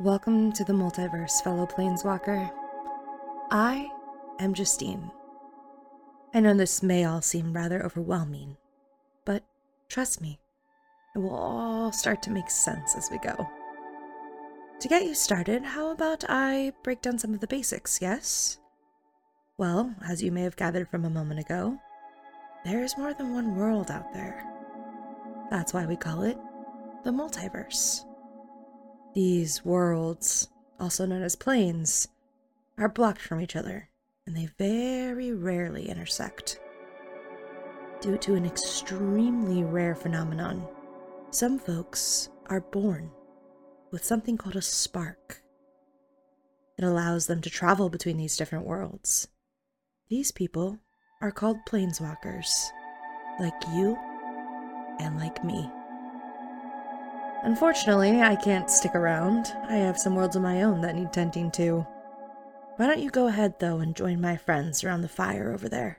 Welcome to the multiverse, fellow planeswalker. I am Justine. I know this may all seem rather overwhelming, but trust me, it will all start to make sense as we go. To get you started, how about I break down some of the basics, yes? Well, as you may have gathered from a moment ago, there's more than one world out there. That's why we call it the multiverse. These worlds, also known as planes, are blocked from each other, and they very rarely intersect. Due to an extremely rare phenomenon, some folks are born with something called a spark. It allows them to travel between these different worlds. These people are called planeswalkers, like you and like me. Unfortunately, I can't stick around. I have some worlds of my own that need tending to. Why don't you go ahead, though, and join my friends around the fire over there?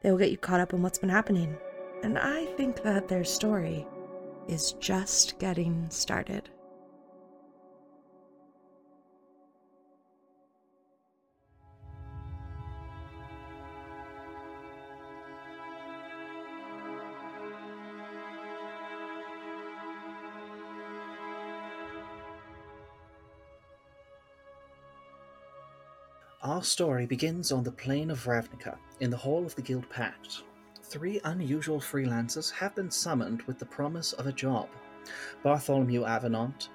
They will get you caught up in what's been happening, and I think that their story is just getting started. Our story begins on the plane of Ravnica, in the hall of the Guildpact. Three unusual freelancers have been summoned with the promise of a job. Bartholomew Avenant,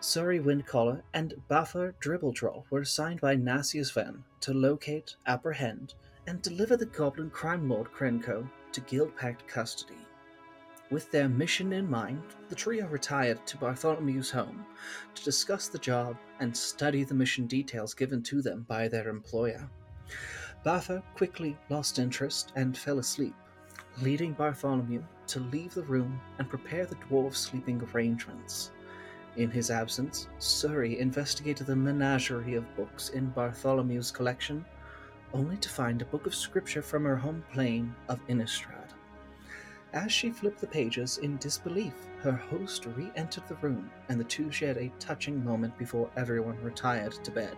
Suri Windcaller, and Bafuur Dribbledroll were assigned by Nasius Ven to locate, apprehend, and deliver the goblin crime lord Krenko to Guildpact custody. With their mission in mind, the trio retired to Bartholomew's home to discuss the job and study the mission details given to them by their employer. Bafuur quickly lost interest and fell asleep, leading Bartholomew to leave the room and prepare the dwarf's sleeping arrangements. In his absence, Suri investigated the menagerie of books in Bartholomew's collection, only to find a book of scripture from her home plane of Innistrad. As she flipped the pages in disbelief, her host re entered the room, and the two shared a touching moment before everyone retired to bed.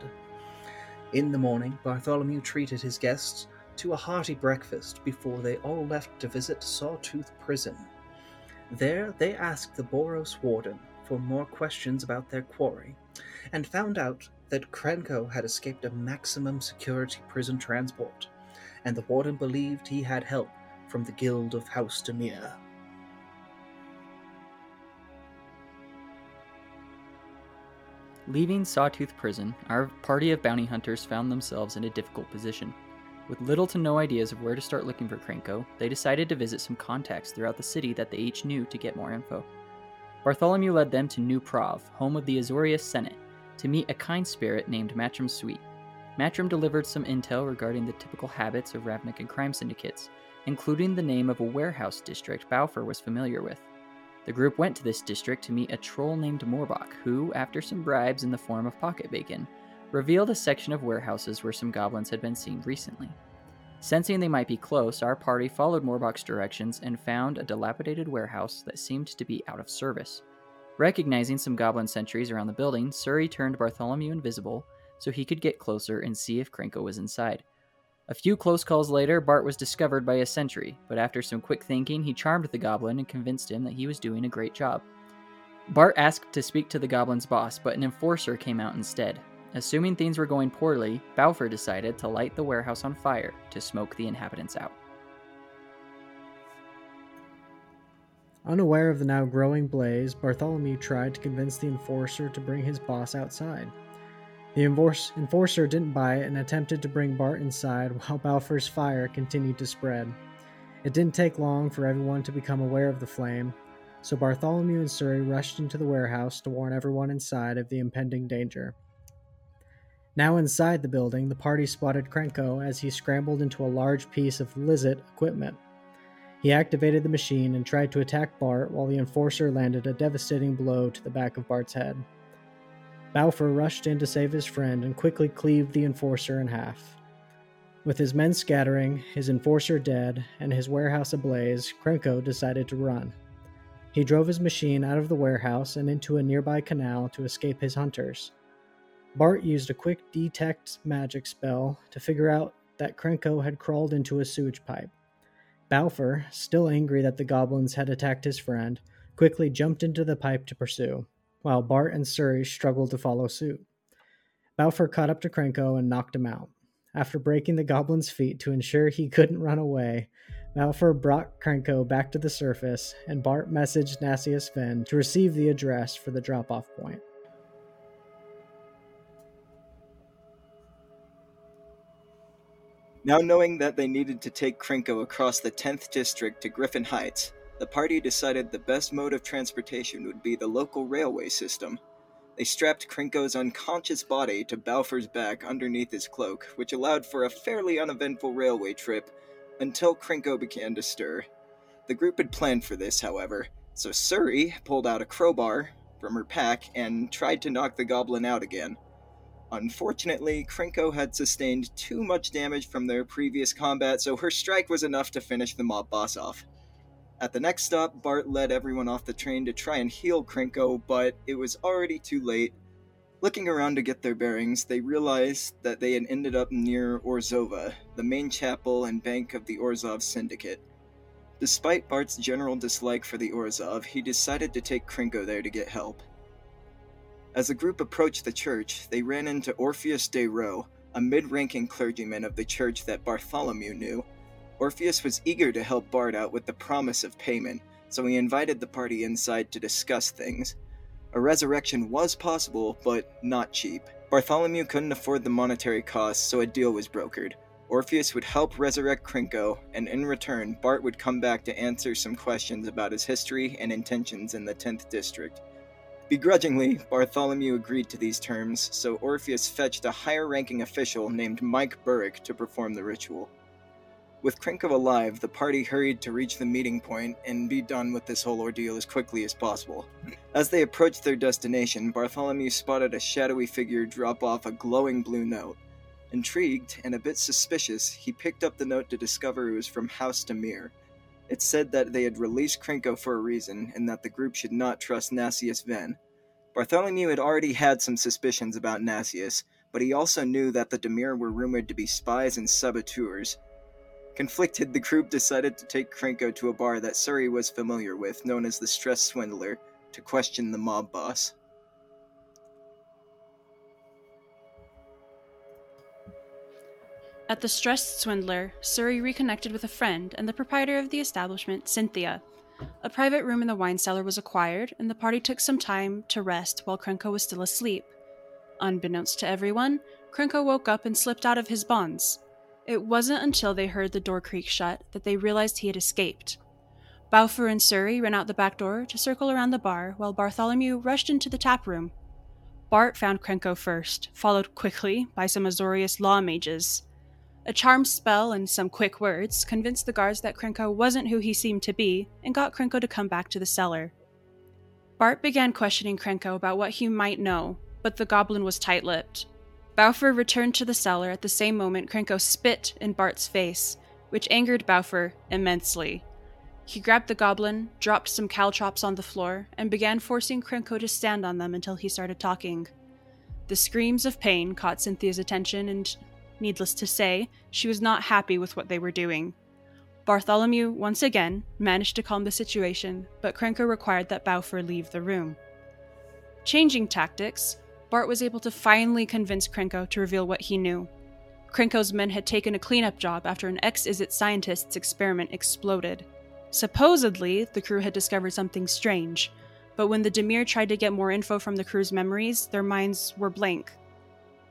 In the morning, Bartholomew treated his guests to a hearty breakfast before they all left to visit Sawtooth Prison. There, they asked the Boros warden for more questions about their quarry, and found out that Krenko had escaped a maximum security prison transport, and the warden believed he had help from the Guild of House Dimir. Leaving Sawtooth Prison, our party of bounty hunters found themselves in a difficult position. With little to no ideas of where to start looking for Krenko, they decided to visit some contacts throughout the city that they each knew to get more info. Bartholomew led them to New Prahv, home of the Azorius Senate, to meet a kind spirit named Matrim Sweet. Matrim delivered some intel regarding the typical habits of Ravnican crime syndicates, including the name of a warehouse district Bafuur was familiar with. The group went to this district to meet a troll named Morbach, who, after some bribes in the form of pocket bacon, revealed a section of warehouses where some goblins had been seen recently. Sensing they might be close, our party followed Morbach's directions and found a dilapidated warehouse that seemed to be out of service. Recognizing some goblin sentries around the building, Suri turned Bartholomew invisible so he could get closer and see if Krenko was inside. A few close calls later, Bart was discovered by a sentry, but after some quick thinking, he charmed the goblin and convinced him that he was doing a great job. Bart asked to speak to the goblin's boss, but an enforcer came out instead. Assuming things were going poorly, Bafuur decided to light the warehouse on fire to smoke the inhabitants out. Unaware of the now growing blaze, Bartholomew tried to convince the enforcer to bring his boss outside. The enforcer didn't buy it and attempted to bring Bart inside while Bafuur's fire continued to spread. It didn't take long for everyone to become aware of the flame, so Bartholomew and Suri rushed into the warehouse to warn everyone inside of the impending danger. Now inside the building, the party spotted Krenko as he scrambled into a large piece of Izzet equipment. He activated the machine and tried to attack Bart while the enforcer landed a devastating blow to the back of Bart's head. Bafuur rushed in to save his friend and quickly cleaved the enforcer in half. With his men scattering, his enforcer dead, and his warehouse ablaze, Krenko decided to run. He drove his machine out of the warehouse and into a nearby canal to escape his hunters. Bart used a quick detect magic spell to figure out that Krenko had crawled into a sewage pipe. Bafuur, still angry that the goblins had attacked his friend, quickly jumped into the pipe to pursue, while Bart and Suri struggled to follow suit. Bafuur caught up to Krenko and knocked him out. After breaking the goblin's feet to ensure he couldn't run away, Bafuur brought Krenko back to the surface, and Bart messaged Nassius Ven to receive the address for the drop off point. Now knowing that they needed to take Krenko across the 10th district to Griffin Heights, the party decided the best mode of transportation would be the local railway system. They strapped Krenko's unconscious body to Bafuur's back underneath his cloak, which allowed for a fairly uneventful railway trip until Krenko began to stir. The group had planned for this, however, so Suri pulled out a crowbar from her pack and tried to knock the goblin out again. Unfortunately, Krenko had sustained too much damage from their previous combat, so her strike was enough to finish the mob boss off. At the next stop, Bart led everyone off the train to try and heal Krenko, but it was already too late. Looking around to get their bearings, they realized that they had ended up near Orzhova, the main chapel and bank of the Orzhov Syndicate. Despite Bart's general dislike for the Orzhov, he decided to take Krenko there to get help. As the group approached the church, they ran into Orpheus de Roe, a mid ranking clergyman of the church that Bartholomew knew. Orpheus was eager to help Bart out with the promise of payment, so he invited the party inside to discuss things. A resurrection was possible, but not cheap. Bartholomew couldn't afford the monetary costs, so a deal was brokered. Orpheus would help resurrect Krenko, and in return, Bart would come back to answer some questions about his history and intentions in the 10th district. Begrudgingly, Bartholomew agreed to these terms, so Orpheus fetched a higher ranking official named Mike Burrick to perform the ritual. With Krenko alive, the party hurried to reach the meeting point and be done with this whole ordeal as quickly as possible. As they approached their destination, Bartholomew spotted a shadowy figure drop off a glowing blue note. Intrigued and a bit suspicious, he picked up the note to discover it was from House Dimir. It said that they had released Krenko for a reason and that the group should not trust Nassius Ven. Bartholomew had already had some suspicions about Nassius, but he also knew that the Dimir were rumored to be spies and saboteurs. Conflicted, the group decided to take Krenko to a bar that Suri was familiar with, known as the Stress Swindler, to question the mob boss. At the Stress Swindler, Suri reconnected with a friend and the proprietor of the establishment, Cynthia. A private room in the wine cellar was acquired, and the party took some time to rest while Krenko was still asleep. Unbeknownst to everyone, Krenko woke up and slipped out of his bonds. It wasn't until they heard the door creak shut that they realized he had escaped. Bafuur and Suri ran out the back door to circle around the bar while Bartholomew rushed into the tap room. Bart found Krenko first, followed quickly by some Azorius law mages. A charm spell and some quick words convinced the guards that Krenko wasn't who he seemed to be and got Krenko to come back to the cellar. Bart began questioning Krenko about what he might know, but the goblin was tight lipped. Bafuur returned to the cellar at the same moment Krenko spit in Bart's face, which angered Bafuur immensely. He grabbed the goblin, dropped some caltrops on the floor, and began forcing Krenko to stand on them until he started talking. The screams of pain caught Cynthia's attention, and, needless to say, she was not happy with what they were doing. Bartholomew, once again, managed to calm the situation, but Krenko required that Bafuur leave the room. Changing tactics, Bart was able to finally convince Krenko to reveal what he knew. Krenko's men had taken a cleanup job after an ex Izzet scientist's experiment exploded. Supposedly, the crew had discovered something strange, but when the Dimir tried to get more info from the crew's memories, their minds were blank.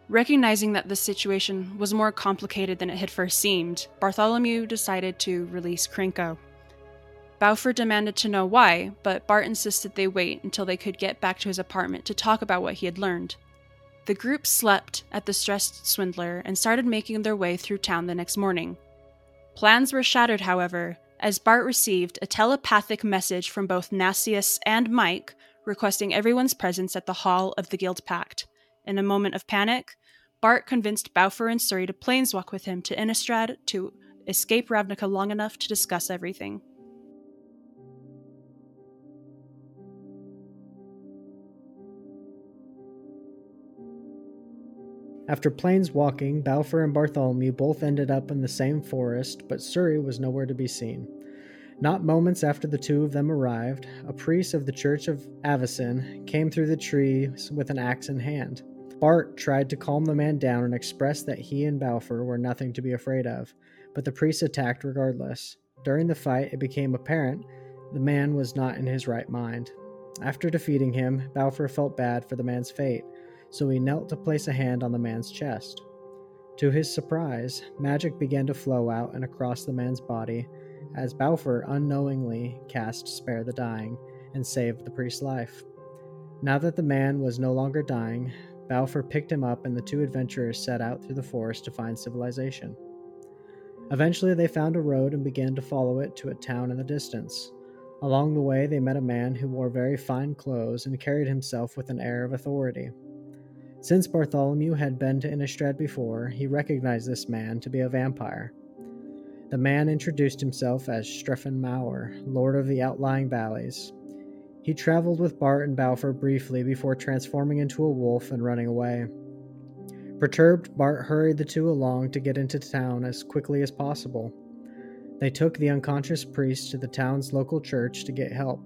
Recognizing that the situation was more complicated than it had first seemed, Bartholomew decided to release Krenko. Bafuur demanded to know why, but Bart insisted they wait until they could get back to his apartment to talk about what he had learned. The group slept at the stressed swindler and started making their way through town the next morning. Plans were shattered, however, as Bart received a telepathic message from both Nassius and Mike requesting everyone's presence at the Hall of the Guildpact. In a moment of panic, Bart convinced Bafuur and Suri to planeswalk with him to Innistrad to escape Ravnica long enough to discuss everything. After plains walking, Bafuur and Bartholomew both ended up in the same forest, but Suri was nowhere to be seen. Not moments after the two of them arrived, a priest of the Church of Avacyn came through the trees with an axe in hand. Bart tried to calm the man down and express that he and Bafuur were nothing to be afraid of, but the priest attacked regardless. During the fight, it became apparent the man was not in his right mind. After defeating him, Bafuur felt bad for the man's fate, so he knelt to place a hand on the man's chest. To his surprise, magic began to flow out and across the man's body as Bafuur unknowingly cast Spare the Dying and saved the priest's life. Now that the man was no longer dying, Bafuur picked him up and the two adventurers set out through the forest to find civilization. Eventually, they found a road and began to follow it to a town in the distance. Along the way, they met a man who wore very fine clothes and carried himself with an air of authority. Since Bartholomew had been to Innistrad before, he recognized this man to be a vampire. The man introduced himself as Strephon Mauer, Lord of the Outlying Valleys. He traveled with Bart and Bafuur briefly before transforming into a wolf and running away. Perturbed, Bart hurried the two along to get into town as quickly as possible. They took the unconscious priest to the town's local church to get help.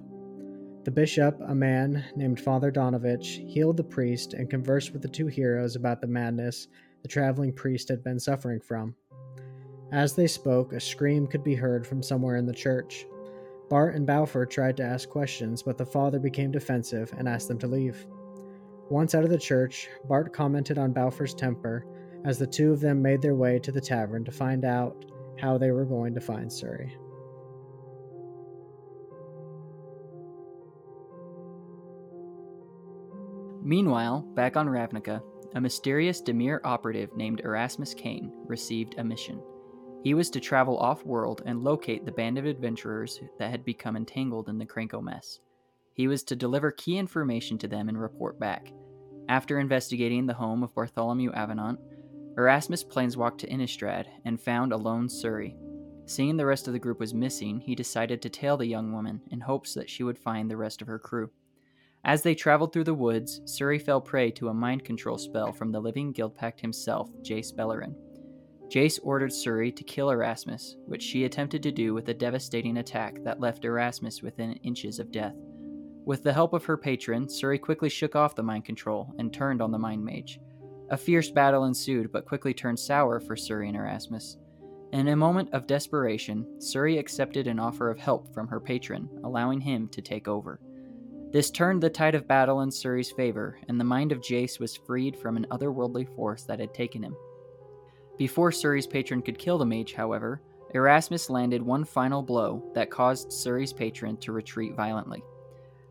The bishop, a man named Father Donovich, healed the priest and conversed with the two heroes about the madness the traveling priest had been suffering from. As they spoke, a scream could be heard from somewhere in the church. Bart and Bafuur tried to ask questions, but the father became defensive and asked them to leave. Once out of the church, Bart commented on Bafuur's temper as the two of them made their way to the tavern to find out how they were going to find Suri. Meanwhile, back on Ravnica, a mysterious Dimir operative named Erasmus Kane received a mission. He was to travel off world and locate the band of adventurers that had become entangled in the Krenko mess. He was to deliver key information to them and report back. After investigating the home of Bartholomew Avenant, Erasmus planeswalked to Innistrad and found a lone Suri. Seeing the rest of the group was missing, he decided to tail the young woman in hopes that she would find the rest of her crew. As they traveled through the woods, Suri fell prey to a mind control spell from the living Guildpact himself, Jace Beleren. Jace ordered Suri to kill Erasmus, which she attempted to do with a devastating attack that left Erasmus within inches of death. With the help of her patron, Suri quickly shook off the mind control and turned on the Mind Mage. A fierce battle ensued, but quickly turned sour for Suri and Erasmus. In a moment of desperation, Suri accepted an offer of help from her patron, allowing him to take over. This turned the tide of battle in Suri's favor, and the mind of Jace was freed from an otherworldly force that had taken him. Before Suri's patron could kill the mage, however, Erasmus landed one final blow that caused Suri's patron to retreat violently.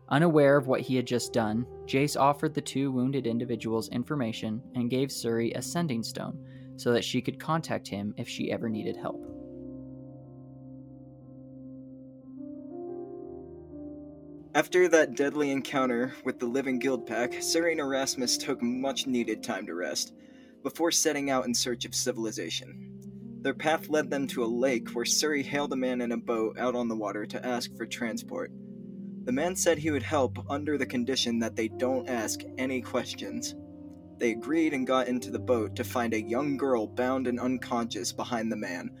Unaware of what he had just done, Jace offered the two wounded individuals information and gave Suri a sending stone so that she could contact him if she ever needed help. After that deadly encounter with the living Guildpact, and Erasmus took much needed time to rest before setting out in search of civilization. Their path led them to a lake where Suri hailed a man in a boat out on the water to ask for transport. The man said he would help under the condition that they don't ask any questions. They agreed and got into the boat to find a young girl bound and unconscious behind the man.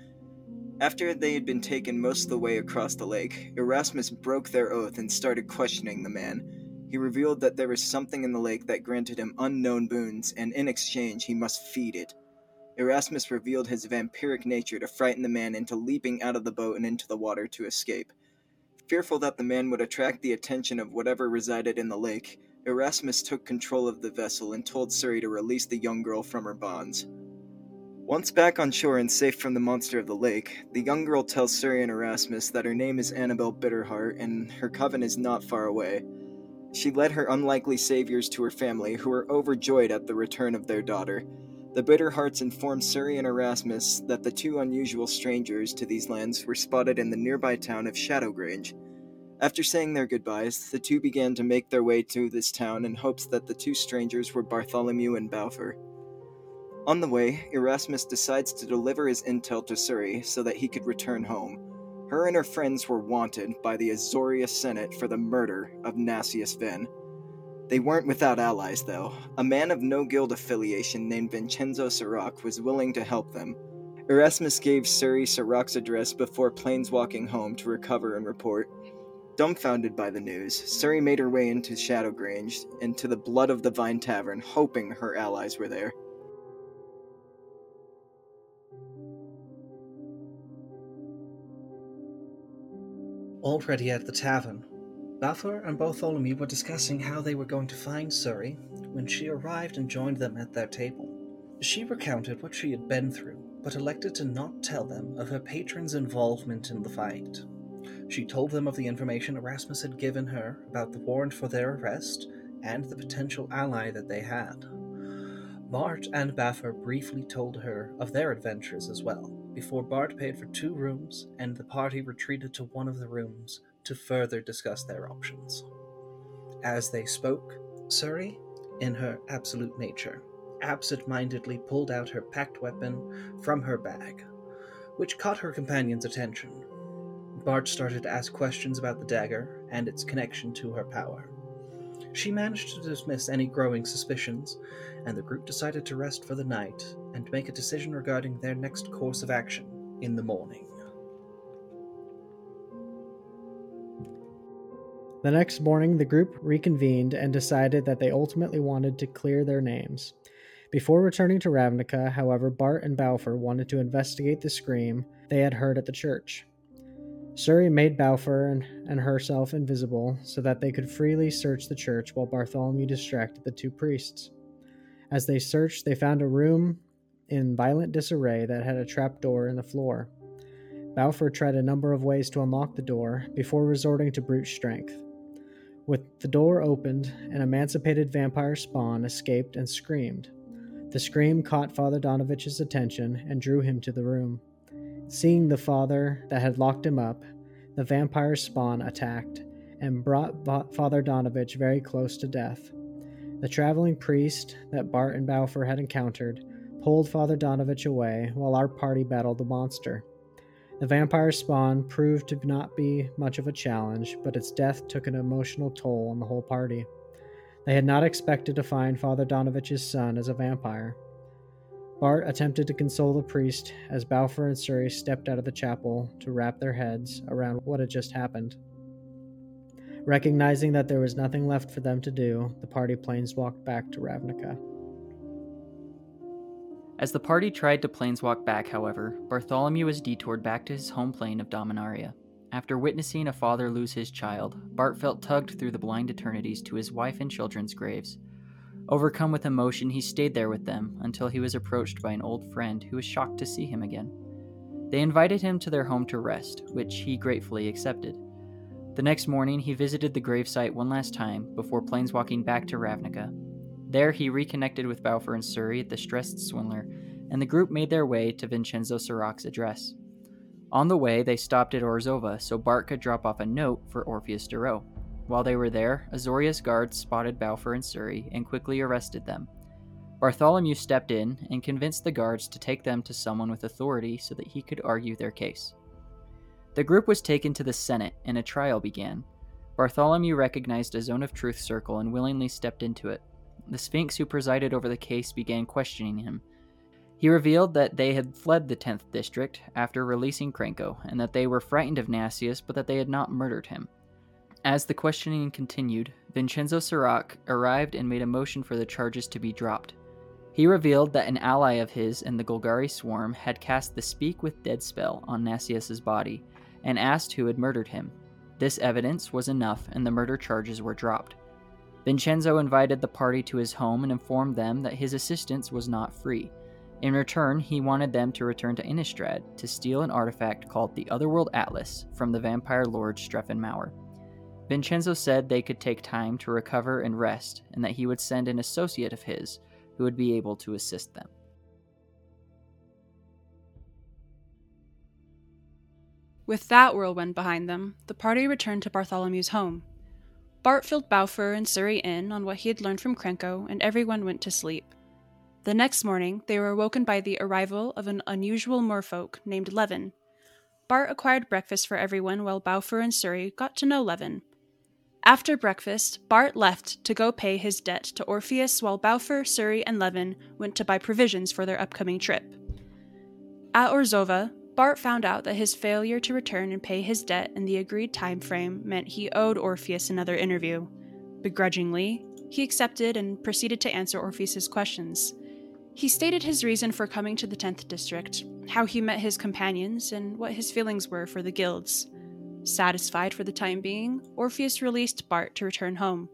After they had been taken most of the way across the lake, Erasmus broke their oath and started questioning the man, he revealed that there was something in the lake that granted him unknown boons, and in exchange he must feed it. Erasmus revealed his vampiric nature to frighten the man into leaping out of the boat and into the water to escape. Fearful that the man would attract the attention of whatever resided in the lake, Erasmus took control of the vessel and told Suri to release the young girl from her bonds. Once back on shore and safe from the monster of the lake, the young girl tells Suri and Erasmus that her name is Annabel Bitterheart and her coven is not far away. She led her unlikely saviors to her family, who were overjoyed at the return of their daughter. The bitter hearts informed Suri and Erasmus that the two unusual strangers to these lands were spotted in the nearby town of Shadowgrange. After saying their goodbyes, the two began to make their way to this town in hopes that the two strangers were Bartholomew and Bafuur. On the way, Erasmus decides to deliver his intel to Suri so that he could return home. Her and her friends were wanted by the Azoria Senate for the murder of Nassius Ven. They weren't without allies, though. A man of no guild affiliation named Vincenzo Sirac was willing to help them. Erasmus gave Suri Sirac's address before planeswalking home to recover and report. Dumbfounded by the news, Suri made her way into Shadowgrange, and to the Blood of the Vine Tavern, hoping her allies were there. Already at the tavern, Bafuur and Bartholomew were discussing how they were going to find Suri when she arrived and joined them at their table. She recounted what she had been through, but elected to not tell them of her patron's involvement in the fight. She told them of the information Erasmus had given her about the warrant for their arrest and the potential ally that they had. Bart and Bafuur briefly told her of their adventures as well, before Bart paid for two rooms and the party retreated to one of the rooms to further discuss their options. As they spoke, Suri, in her absolute nature, absent mindedly pulled out her pact weapon from her bag, which caught her companion's attention. Bart started to ask questions about the dagger and its connection to her power. She managed to dismiss any growing suspicions, and the group decided to rest for the night and make a decision regarding their next course of action in the morning. The next morning, the group reconvened and decided that they ultimately wanted to clear their names. Before returning to Ravnica, however, Bart and Bafuur wanted to investigate the scream they had heard at the church. Suri made Bafuur and, and herself invisible so that they could freely search the church while Bartholomew distracted the two priests. As they searched, they found a room in violent disarray that had a trapdoor in the floor. Bafuur tried a number of ways to unlock the door before resorting to brute strength. With the door opened, an emancipated vampire spawn escaped and screamed. The scream caught Father Donovich's attention and drew him to the room. Seeing the father that had locked him up, the vampire spawn attacked and brought Father Donovich very close to death. The traveling priest that Bart and Bafuur had encountered pulled Father Donovich away while our party battled the monster. The vampire spawn proved to not be much of a challenge, but its death took an emotional toll on the whole party. They had not expected to find Father Donovich's son as a vampire. Bart attempted to console the priest as Bafuur and Suri stepped out of the chapel to wrap their heads around what had just happened. Recognizing that there was nothing left for them to do, the party planeswalked back to Ravnica. As the party tried to planeswalk back, however, Bartholomew was detoured back to his home plane of Dominaria. After witnessing a father lose his child, Bart felt tugged through the blind eternities to his wife and children's graves. Overcome with emotion, he stayed there with them until he was approached by an old friend who was shocked to see him again. They invited him to their home to rest, which he gratefully accepted. The next morning, he visited the gravesite one last time before planeswalking back to Ravnica. There, he reconnected with Bafuur and Suri, at the stressed swindler, and the group made their way to Vincenzo Sirac's address. On the way, they stopped at Orzhova so Bart could drop off a note for Orpheus Duro. While they were there, Azorius guards spotted Bafuur and Suri and quickly arrested them. Bartholomew stepped in and convinced the guards to take them to someone with authority so that he could argue their case. The group was taken to the Senate and a trial began. Bartholomew recognized a zone of truth circle and willingly stepped into it. The Sphinx who presided over the case began questioning him. He revealed that they had fled the 10th district after releasing Krenko, and that they were frightened of Nasius, but that they had not murdered him. As the questioning continued, Vincenzo Sirac arrived and made a motion for the charges to be dropped. He revealed that an ally of his in the Golgari swarm had cast the Speak with Dead spell on Nasius's body and asked who had murdered him. This evidence was enough and the murder charges were dropped. Vincenzo invited the party to his home and informed them that his assistance was not free. In return, he wanted them to return to Innistrad to steal an artifact called the Otherworld Atlas from the vampire lord Streffen. Vincenzo said they could take time to recover and rest, and that he would send an associate of his who would be able to assist them. With that whirlwind behind them, the party returned to Bartholomew's home. Bart filled Bafuur and Suri in on what he had learned from Krenko, and everyone went to sleep. The next morning, they were awoken by the arrival of an unusual merfolk named Leven. Bart acquired breakfast for everyone while Bafuur and Suri got to know Leven. After breakfast, Bart left to go pay his debt to Orpheus while Bafuur, Suri, and Leven went to buy provisions for their upcoming trip. At Orzhova, Bart found out that his failure to return and pay his debt in the agreed time frame meant he owed Orpheus another interview. Begrudgingly, he accepted and proceeded to answer Orpheus's questions. He stated his reason for coming to the 10th district, how he met his companions, and what his feelings were for the guilds. Satisfied for the time being, Orpheus released Bart to return home.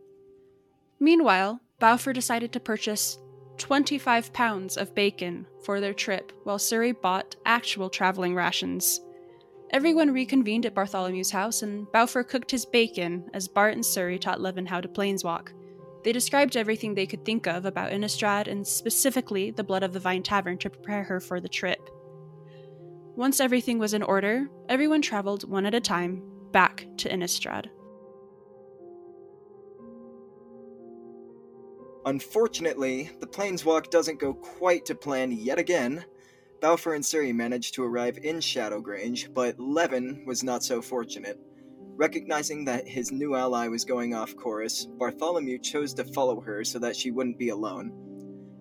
Meanwhile, Bafuur decided to purchase 25 pounds of bacon for their trip, while Suri bought actual traveling rations. Everyone reconvened at Bartholomew's house, and Bafuur cooked his bacon as Bart and Suri taught Leven how to planeswalk. They described everything they could think of about Innistrad and specifically the Blood of the Vine Tavern to prepare her for the trip. Once everything was in order, everyone traveled one at a time back to Innistrad. Unfortunately, the planeswalk doesn't go quite to plan yet again. Bafuur and Suri managed to arrive in Shadowgrange, but Leven was not so fortunate. Recognizing that his new ally was going off course, Bartholomew chose to follow her so that she wouldn't be alone.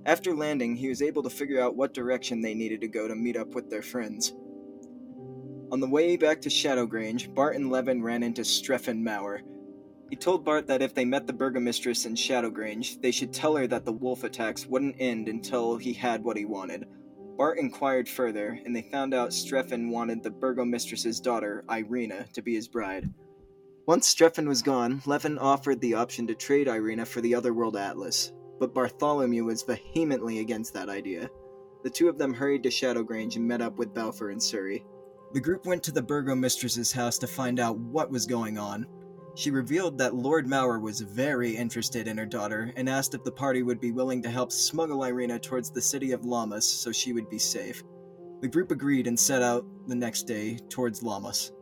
After landing, he was able to figure out what direction they needed to go to meet up with their friends. On the way back to Shadowgrange, Bart and Leven ran into Streffen Mauer. He told Bart that if they met the Burgomistress in Shadowgrange, they should tell her that the wolf attacks wouldn't end until he had what he wanted. Bart inquired further, and they found out Streffen wanted the Burgomistress's daughter, Irina, to be his bride. Once Streffen was gone, Leven offered the option to trade Irina for the Otherworld Atlas, but Bartholomew was vehemently against that idea. The two of them hurried to Shadowgrange and met up with Bafuur and Suri. The group went to the Burgomistress's house to find out what was going on. She revealed that Lord Mauer was very interested in her daughter and asked if the party would be willing to help smuggle Irina towards the city of Lamas so she would be safe. The group agreed and set out the next day towards Lamas.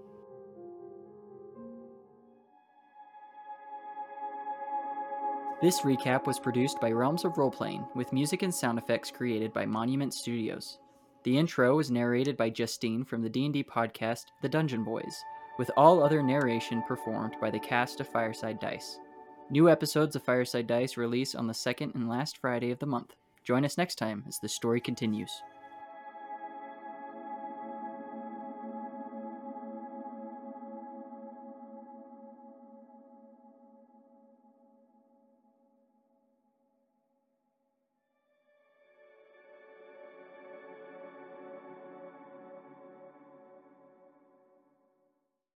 This recap was produced by Realms of Roleplaying, with music and sound effects created by Monument Studios. The intro was narrated by Justine from the D&D podcast The Dungeon Boiz, with all other narration performed by the cast of Fireside Dice. New episodes of Fireside Dice release on the second and last Friday of the month. Join us next time as the story continues.